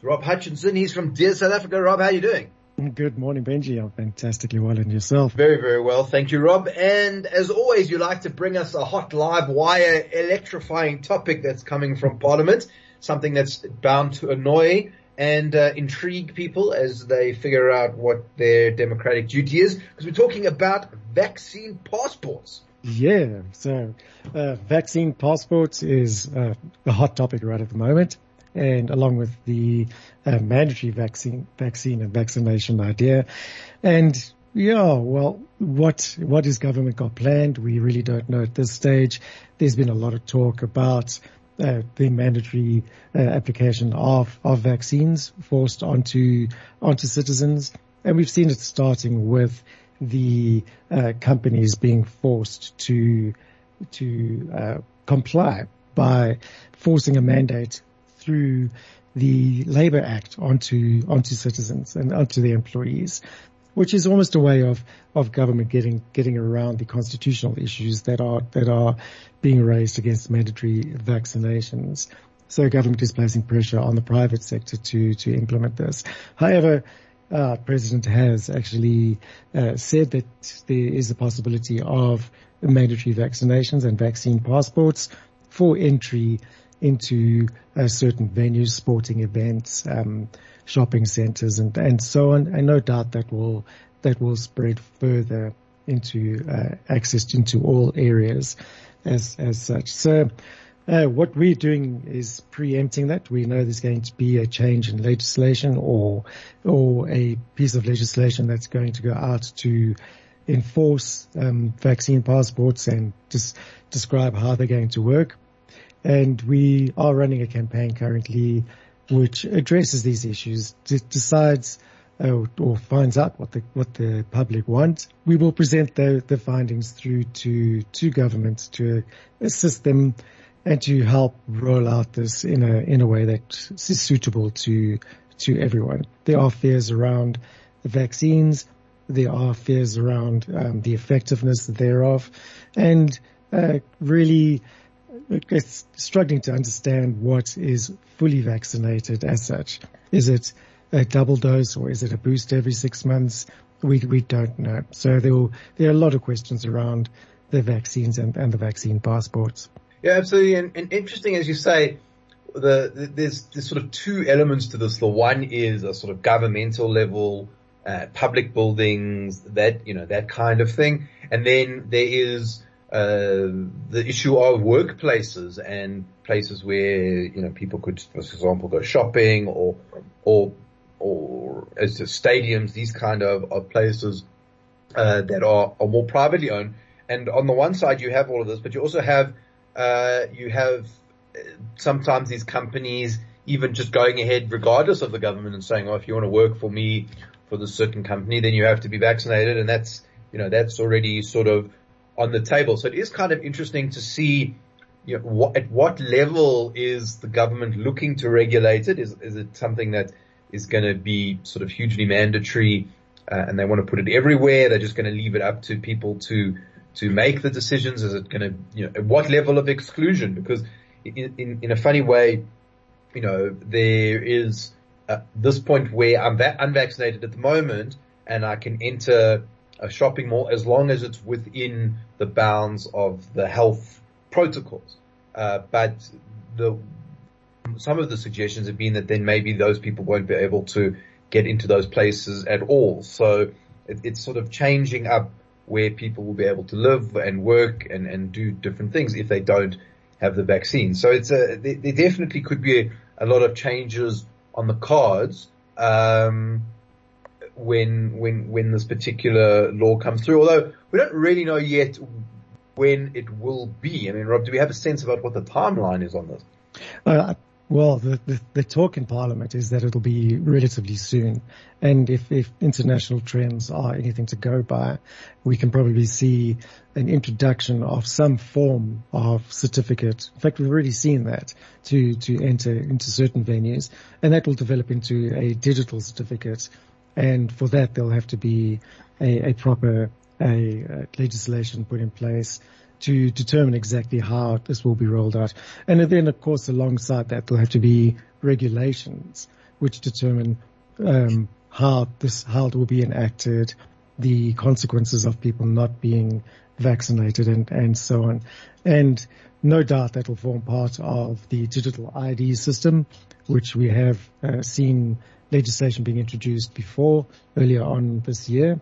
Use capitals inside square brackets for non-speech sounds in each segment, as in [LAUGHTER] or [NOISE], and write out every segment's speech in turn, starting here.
Rob Hutchinson, he's from Dear South Africa. Rob, how are you doing? Good morning, Benji. I'm fantastically well and yourself. Very, very well. Thank you, Rob. And as always, you like to bring us a hot live wire electrifying topic that's coming from Parliament, something that's bound to annoy and uh, intrigue people as they figure out what their democratic duty is. Because we're talking about vaccine passports. Yeah, so uh, vaccine passports is uh, a hot topic right at the moment, and along with the uh, mandatory vaccine, vaccine and vaccination idea, and yeah, well, what what is government got planned? We really don't know at this stage. There's been a lot of talk about uh, the mandatory uh, application of of vaccines forced onto onto citizens, and we've seen it starting with the uh, companies being forced to to uh, comply by forcing a mandate through the Labour Act onto onto citizens and onto their employees, which is almost a way of of government getting getting around the constitutional issues that are that are being raised against mandatory vaccinations. So government is placing pressure on the private sector to to implement this. However, uh, president has actually uh, said that there is a possibility of mandatory vaccinations and vaccine passports for entry into uh, certain venues, sporting events, um, shopping centres, and and so on. And no doubt that will that will spread further into uh, access into all areas as as such. So uh, what we're doing is preempting that. We know there's going to be a change in legislation or or a piece of legislation that's going to go out to enforce um, vaccine passports and just describe how they're going to work. And we are running a campaign currently which addresses these issues, decides uh, or finds out what the what the public want. We will present the, the findings through to to government to assist them and to help roll out this in a in a way that is suitable to to everyone. There are fears around the vaccines. There are fears around um, the effectiveness thereof, and uh, really it's struggling to understand what is fully vaccinated as such. Is it a double dose or is it a boost every six months? We we don't know. So there will, there are a lot of questions around the vaccines and, and the vaccine passports. Yeah, absolutely. And, and interesting, as you say, the, the, there's there's sort of two elements to this. The one is a sort of governmental level, uh, public buildings, that you know that kind of thing, and then there is uh, the issue of workplaces and places where you know people could, for example, go shopping or or or as to stadiums, these kind of, of places uh, that are, are more privately owned. And on the one side, you have all of this, but you also have uh, you have uh, sometimes these companies even just going ahead regardless of the government and saying, oh, if you want to work for me for this certain company, then you have to be vaccinated. And that's, you know, that's already sort of on the table. So it is kind of interesting to see, you know, what, at what level is the government looking to regulate it? Is, is it something that is going to be sort of hugely mandatory? Uh, and they want to put it everywhere. They're just going to leave it up to people to, to make the decisions? Is it going to, you know, at what level of exclusion? Because in, in, in a funny way, you know, there is uh, this point where I'm va- unvaccinated at the moment and I can enter a shopping mall as long as it's within the bounds of the health protocols. Uh, but the, some of the suggestions have been that then maybe those people won't be able to get into those places at all. So it, it's sort of changing up where people will be able to live and work and, and do different things if they don't have the vaccine. So it's a, there, definitely could be a, a, lot of changes on the cards, um, when, when, when this particular law comes through. Although we don't really know yet when it will be. I mean, Rob, do we have a sense about what the timeline is on this? Uh, Well, the, the, the, talk in Parliament is that it'll be relatively soon. And if, if international trends are anything to go by, we can probably see an introduction of some form of certificate. In fact, we've already seen that to, to enter into certain venues and that will develop into a digital certificate. And for that, there'll have to be a, a proper a, a legislation put in place to determine exactly how this will be rolled out. And then, of course, alongside that, there'll have to be regulations which determine um, how this how it will be enacted, the consequences of people not being vaccinated, and and so on. And no doubt that will form part of the digital ID system, which we have uh, seen legislation being introduced before earlier on this year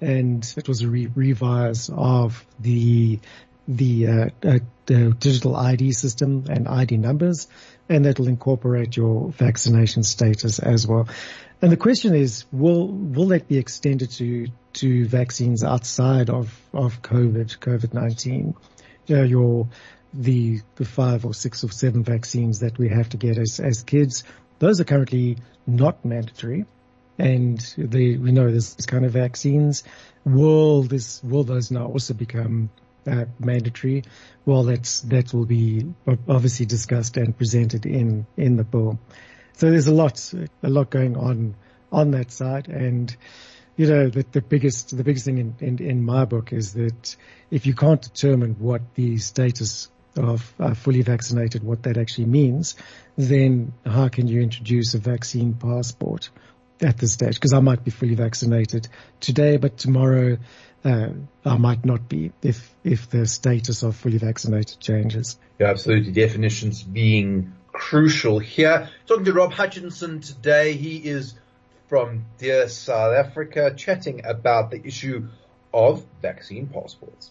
and it was a re- revise of the the, uh, uh, the digital ID system and ID numbers, and that'll incorporate your vaccination status as well. And the question is, will will that be extended to to vaccines outside of of COVID COVID nineteen? Your the the five or six or seven vaccines that we have to get as as kids, those are currently not mandatory, and the we know there's this kind of vaccines. Will this will those now also become uh, mandatory. Well, that's that will be obviously discussed and presented in in the bill. So there's a lot a lot going on on that side, and you know the, the biggest the biggest thing in, in, in my book is that if you can't determine what the status of uh, fully vaccinated, what that actually means, then how can you introduce a vaccine passport at this stage? Because I might be fully vaccinated today, but tomorrow uh, I might not be if if the status of fully vaccinated changes. Yeah, absolutely. Definitions being crucial here. Talking to Rob Hutchinson today. He is from dear South Africa, chatting about the issue of vaccine passports.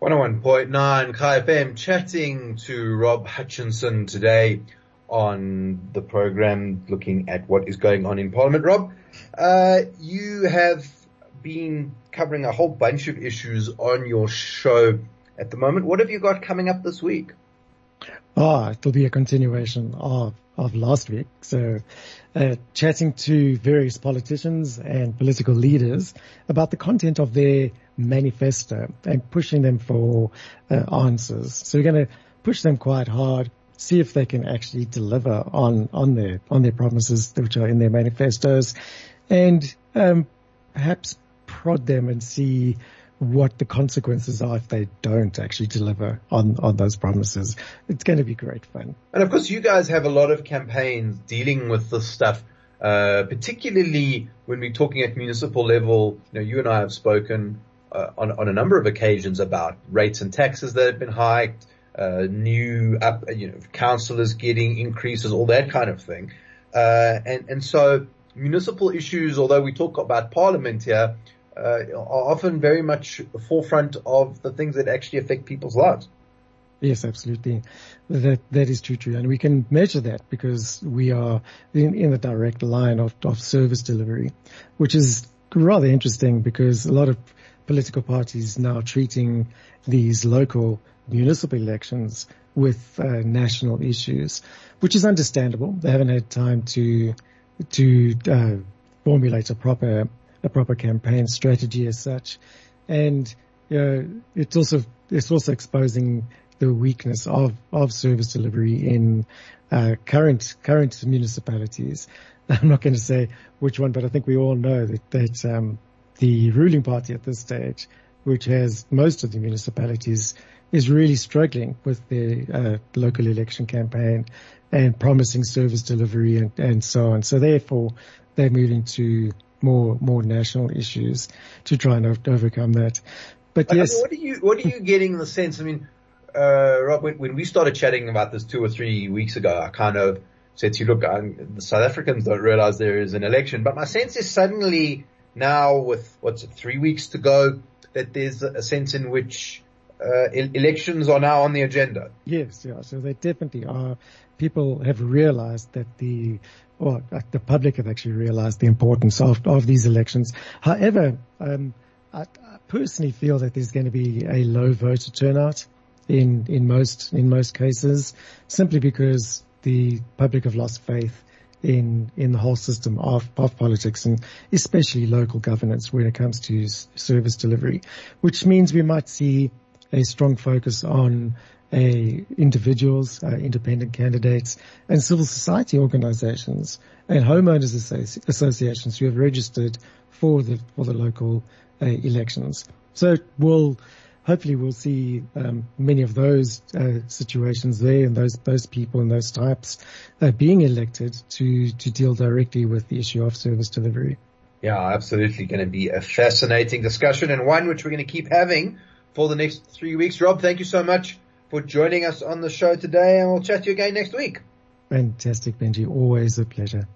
101.9 Chai FM chatting to Rob Hutchinson today on the program looking at what is going on in Parliament. Rob, uh, you have been covering a whole bunch of issues on your show at the moment. What have you got coming up this week? Ah, it'll be a continuation of, of last week. So, uh, chatting to various politicians and political leaders about the content of their manifesto and pushing them for uh, answers. So we're going to push them quite hard, see if they can actually deliver on, on their, on their promises which are in their manifestos and, um, perhaps prod them and see what the consequences are if they don't actually deliver on, on those promises. It's going to be great fun. And of course, you guys have a lot of campaigns dealing with this stuff, uh, particularly when we're talking at municipal level. You know, you and I have spoken uh, on, on a number of occasions about rates and taxes that have been hiked, uh, new up, you know, councillors getting increases, all that kind of thing. Uh, and, and so municipal issues, although we talk about parliament here, uh, are often very much forefront of the things that actually affect people's lives. Yes, absolutely. That that is true, true, and we can measure that because we are in, in the direct line of, of service delivery, which is rather interesting because a lot of political parties now treating these local municipal elections with uh, national issues, which is understandable. They haven't had time to to uh, formulate a proper a proper campaign strategy as such. And, you know, it's also, it's also exposing the weakness of, of service delivery in, uh, current, current municipalities. [LAUGHS] I'm not going to say which one, but I think we all know that, that, um, the ruling party at this stage, which has most of the municipalities, is really struggling with their uh, local election campaign and promising service delivery and, and so on. So therefore, they're moving to more more national issues to try and overcome that. But yes, I mean, what are you what are you getting the sense? I mean, uh, Rob, when, when we started chatting about this two or three weeks ago, I kind of said to you, look, I'm, the South Africans don't realize there is an election. But my sense is suddenly now with what's it, three weeks to go, that there's a sense in which uh, elections are now on the agenda. Yes, yeah. So they definitely are. People have realized that the or the public have actually realized the importance of, of these elections. However, um, I, I, personally feel that there's going to be a low voter turnout in, in most, in most cases, simply because the public have lost faith in, in the whole system of, of politics and especially local governance when it comes to service delivery, which means we might see a strong focus on a individuals, uh, independent candidates, and civil society organizations and homeowners associ- associations who have registered for the for the local uh, elections. So we'll hopefully we'll see um, many of those uh, situations there and those those people and those types uh, being elected to to deal directly with the issue of service delivery. Yeah, absolutely going to be a fascinating discussion and one which we're going to keep having for the next three weeks. Rob, thank you so much for joining us on the show today and we'll chat to you again next week. Fantastic, Benji. Always a pleasure.